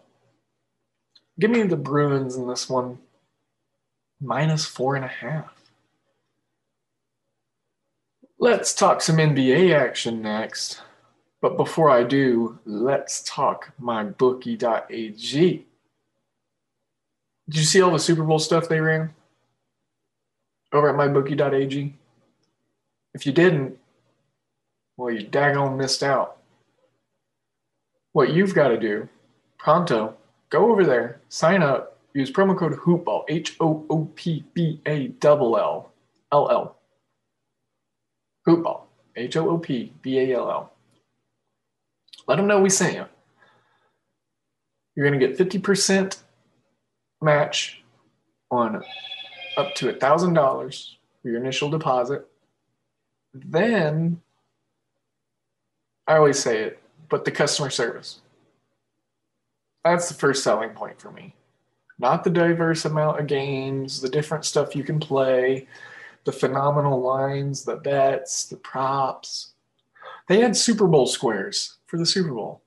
give me the Bruins in this one, minus four and a half. Let's talk some NBA action next. But before I do, let's talk mybookie.ag. Did you see all the Super Bowl stuff they ran over at mybookie.ag? If you didn't, well, you daggone missed out. What you've got to do, pronto, go over there, sign up, use promo code HOOPBALL, H O O P B A L L L L. HOOPBALL, H O O P B A L L. Let them know we sent you. You're going to get 50% match on up to a thousand dollars for your initial deposit. Then I always say it, but the customer service. That's the first selling point for me. Not the diverse amount of games, the different stuff you can play, the phenomenal lines, the bets, the props. They had Super Bowl squares for the Super Bowl.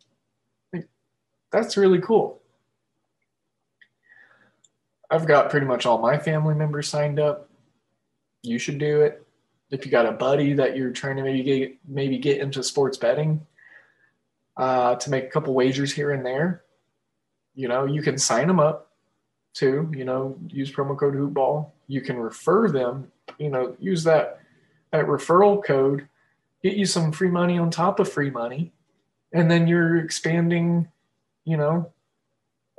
Like, that's really cool. I've got pretty much all my family members signed up. You should do it. If you got a buddy that you're trying to maybe get maybe get into sports betting, uh, to make a couple wagers here and there, you know, you can sign them up too. You know, use promo code Hoopball. You can refer them. You know, use that that referral code, get you some free money on top of free money, and then you're expanding. You know,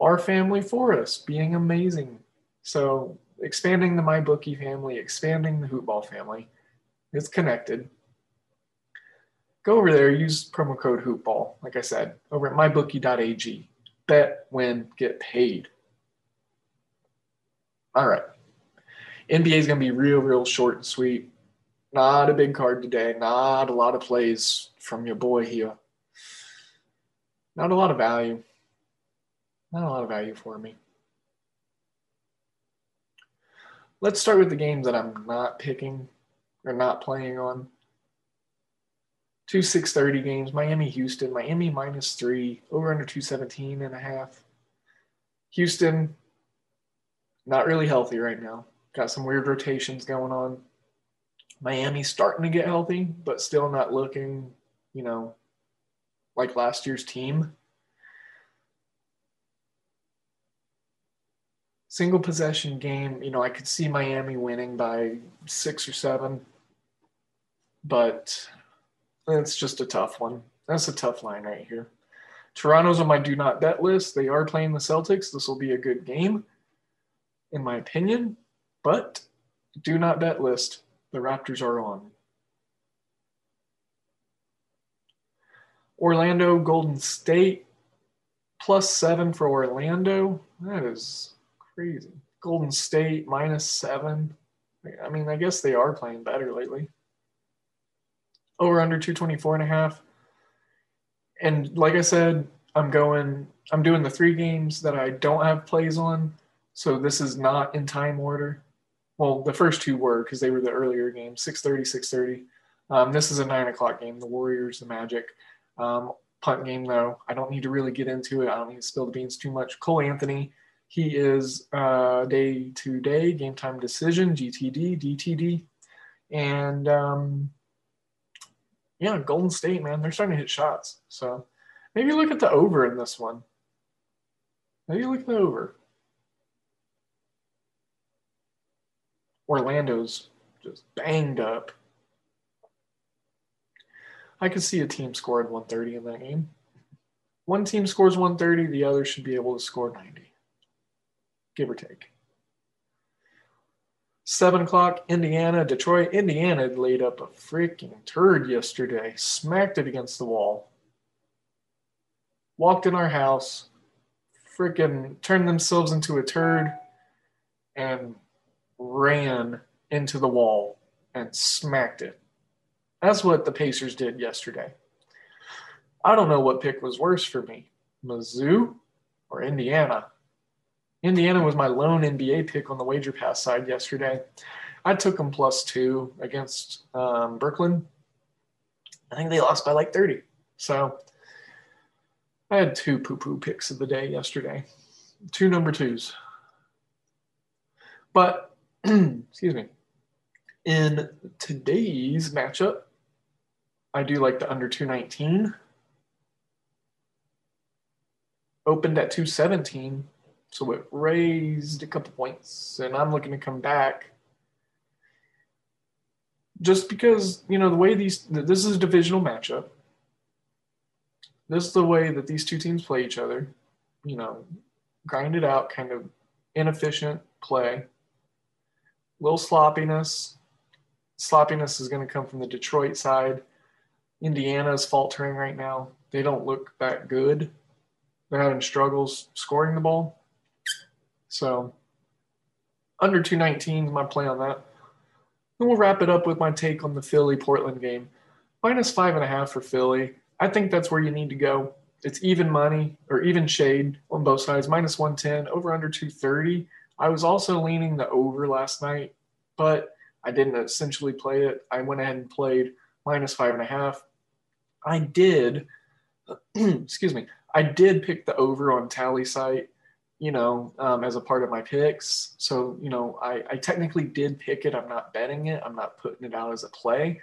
our family for us, being amazing. So expanding the MyBookie family, expanding the Hoopball family, it's connected. Go over there, use promo code Hoopball, like I said, over at mybookie.ag. Bet, win, get paid. All right. NBA is going to be real, real short and sweet. Not a big card today. Not a lot of plays from your boy here. Not a lot of value. Not a lot of value for me. let's start with the games that I'm not picking or not playing on. Two 630 games, Miami, Houston, Miami minus three, over under 217 and a half. Houston, not really healthy right now. Got some weird rotations going on. Miami's starting to get healthy, but still not looking, you know, like last year's team. Single possession game, you know, I could see Miami winning by six or seven, but it's just a tough one. That's a tough line right here. Toronto's on my do not bet list. They are playing the Celtics. This will be a good game, in my opinion, but do not bet list. The Raptors are on. Orlando Golden State plus seven for Orlando. That is crazy. Golden State minus seven. I mean, I guess they are playing better lately. Over under 224 and a half. And like I said, I'm going, I'm doing the three games that I don't have plays on. So this is not in time order. Well, the first two were because they were the earlier games 630, 630. Um, this is a nine o'clock game, the Warriors, the Magic. Um, punt game, though, I don't need to really get into it. I don't need to spill the beans too much. Cole Anthony, he is uh, day to day game time decision, GTD, DTD. And um, yeah, Golden State, man, they're starting to hit shots. So maybe look at the over in this one. Maybe look at the over. Orlando's just banged up. I could see a team scoring 130 in that game. One team scores 130, the other should be able to score 90, give or take. Seven o'clock, Indiana, Detroit. Indiana laid up a freaking turd yesterday, smacked it against the wall. Walked in our house, freaking turned themselves into a turd, and ran into the wall and smacked it. That's what the Pacers did yesterday. I don't know what pick was worse for me, Mizzou or Indiana. Indiana was my lone NBA pick on the wager pass side yesterday. I took them plus two against um, Brooklyn. I think they lost by like 30. So I had two poo poo picks of the day yesterday, two number twos. But, [CLEARS THROAT] excuse me, in today's matchup, I do like the under 219. Opened at 217 so it raised a couple points, and I'm looking to come back. Just because, you know, the way these, this is a divisional matchup. This is the way that these two teams play each other. You know, grind it out, kind of inefficient play. Little sloppiness. Sloppiness is going to come from the Detroit side. Indiana's faltering right now. They don't look that good. They're having struggles scoring the ball. So under 219 is my play on that. Then we'll wrap it up with my take on the Philly Portland game. Minus five and a half for Philly. I think that's where you need to go. It's even money or even shade on both sides. Minus 110, over under 230. I was also leaning the over last night, but I didn't essentially play it. I went ahead and played minus five and a half. I did, [CLEARS THROAT] excuse me, I did pick the over on Tallysight, you know, um, as a part of my picks. So, you know, I, I technically did pick it. I'm not betting it. I'm not putting it out as a play.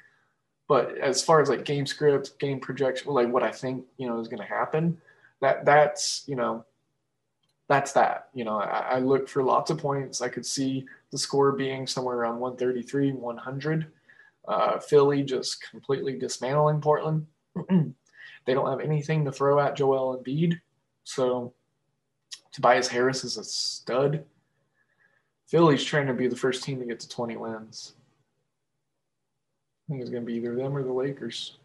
But as far as like game script, game projection, like what I think, you know, is going to happen, that that's, you know, that's that. You know, I, I look for lots of points. I could see the score being somewhere around 133, 100. Uh, Philly just completely dismantling Portland. [CLEARS THROAT] they don't have anything to throw at Joel Embiid. So, Tobias Harris is a stud. Philly's trying to be the first team to get to 20 wins. I think it's going to be either them or the Lakers.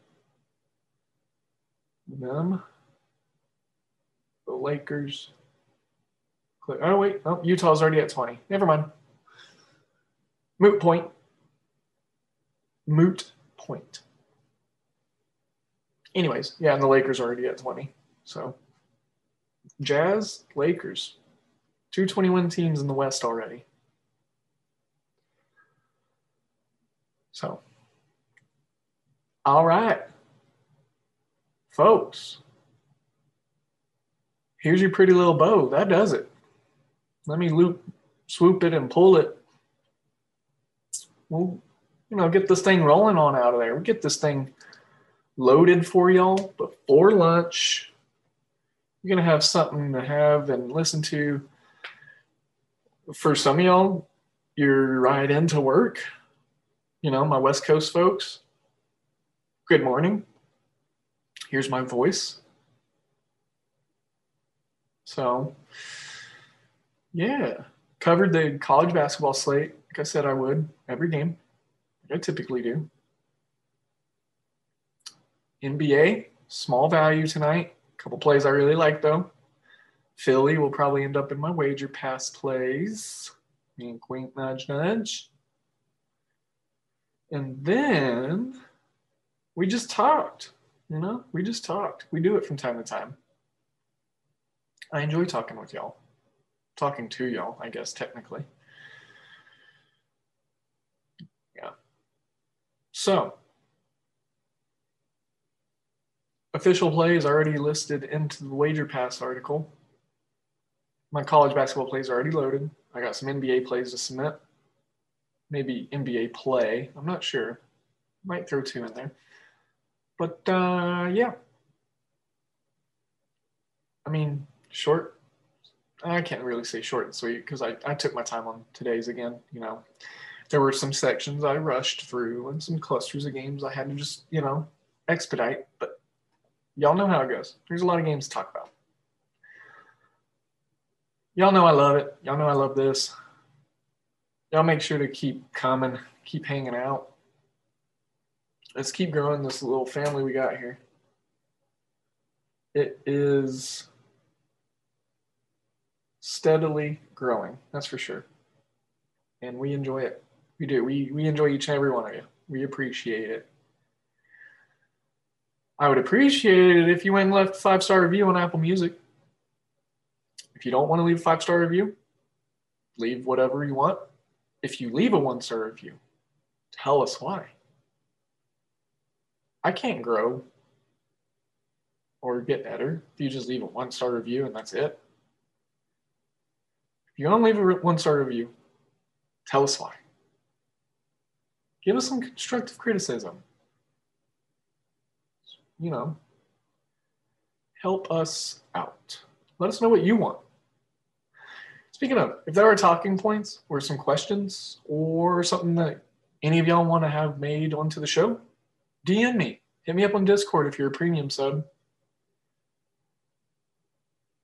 Them, the Lakers. Oh, wait. Oh, Utah's already at 20. Never mind. Moot point. Moot point. Anyways, yeah, and the Lakers are already at 20. So Jazz, Lakers. Two 21 teams in the West already. So, all right, folks. Here's your pretty little bow. That does it. Let me loop, swoop it, and pull it. We'll, you know, get this thing rolling on out of there. We'll get this thing loaded for y'all before lunch. You're gonna have something to have and listen to. For some of y'all, your ride into work. You know, my West Coast folks. Good morning. Here's my voice. So, yeah, covered the college basketball slate. Like I said, I would every game. I typically do. NBA, small value tonight. A couple plays I really like though. Philly will probably end up in my wager pass plays. Wink, wink, nudge, nudge. And then we just talked. You know, we just talked. We do it from time to time. I enjoy talking with y'all. Talking to y'all, I guess, technically. Yeah. So, official play is already listed into the Wager Pass article. My college basketball plays are already loaded. I got some NBA plays to submit. Maybe NBA play. I'm not sure. Might throw two in there. But uh, yeah. I mean, short. I can't really say short and sweet because I, I took my time on today's again. You know, there were some sections I rushed through and some clusters of games I had to just, you know, expedite. But y'all know how it goes. There's a lot of games to talk about. Y'all know I love it. Y'all know I love this. Y'all make sure to keep coming, keep hanging out. Let's keep growing this little family we got here. It is steadily growing, that's for sure. And we enjoy it. We do. We, we enjoy each and every one of you. We appreciate it. I would appreciate it if you went and left a five star review on Apple Music. If you don't want to leave a five star review, leave whatever you want. If you leave a one star review, tell us why. I can't grow or get better if you just leave a one star review and that's it. If you don't leave a one star review, tell us why. Give us some constructive criticism. You know, help us out. Let us know what you want. Speaking of, if there are talking points or some questions or something that any of y'all want to have made onto the show, DM me. Hit me up on Discord if you're a premium sub.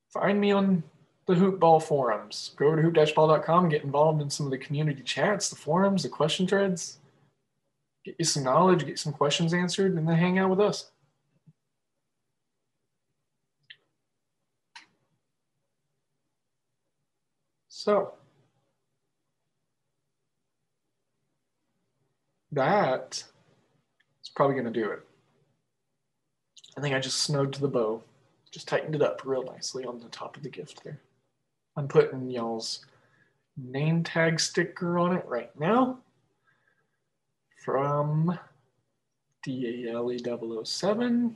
Find me on the Hoopball forums. Go over to hoop-ball.com, get involved in some of the community chats, the forums, the question threads. Get you some knowledge, get some questions answered, and then hang out with us. So that is probably going to do it. I think I just snowed to the bow, just tightened it up real nicely on the top of the gift there. I'm putting y'all's name tag sticker on it right now from DALE007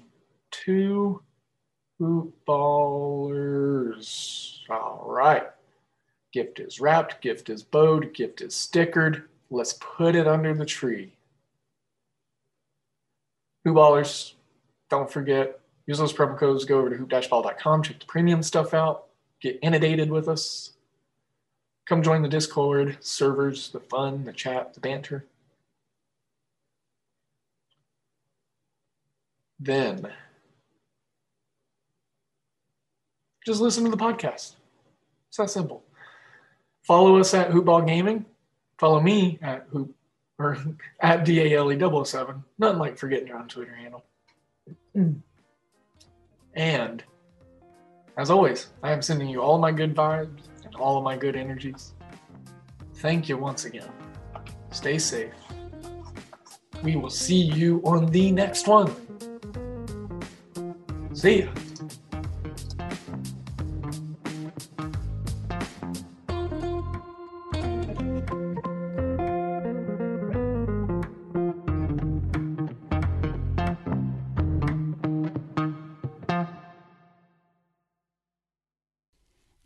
to Hoopballers. All right. Gift is wrapped, gift is bowed, gift is stickered. Let's put it under the tree. Hoopballers, don't forget, use those promo codes. Go over to hoop-ball.com, check the premium stuff out, get inundated with us. Come join the Discord servers, the fun, the chat, the banter. Then, just listen to the podcast. It's that simple. Follow us at Hoopball Gaming. Follow me at Hoop or [LAUGHS] at DALE007. Nothing like forgetting your own Twitter handle. Mm. And as always, I am sending you all my good vibes and all of my good energies. Thank you once again. Stay safe. We will see you on the next one. See ya.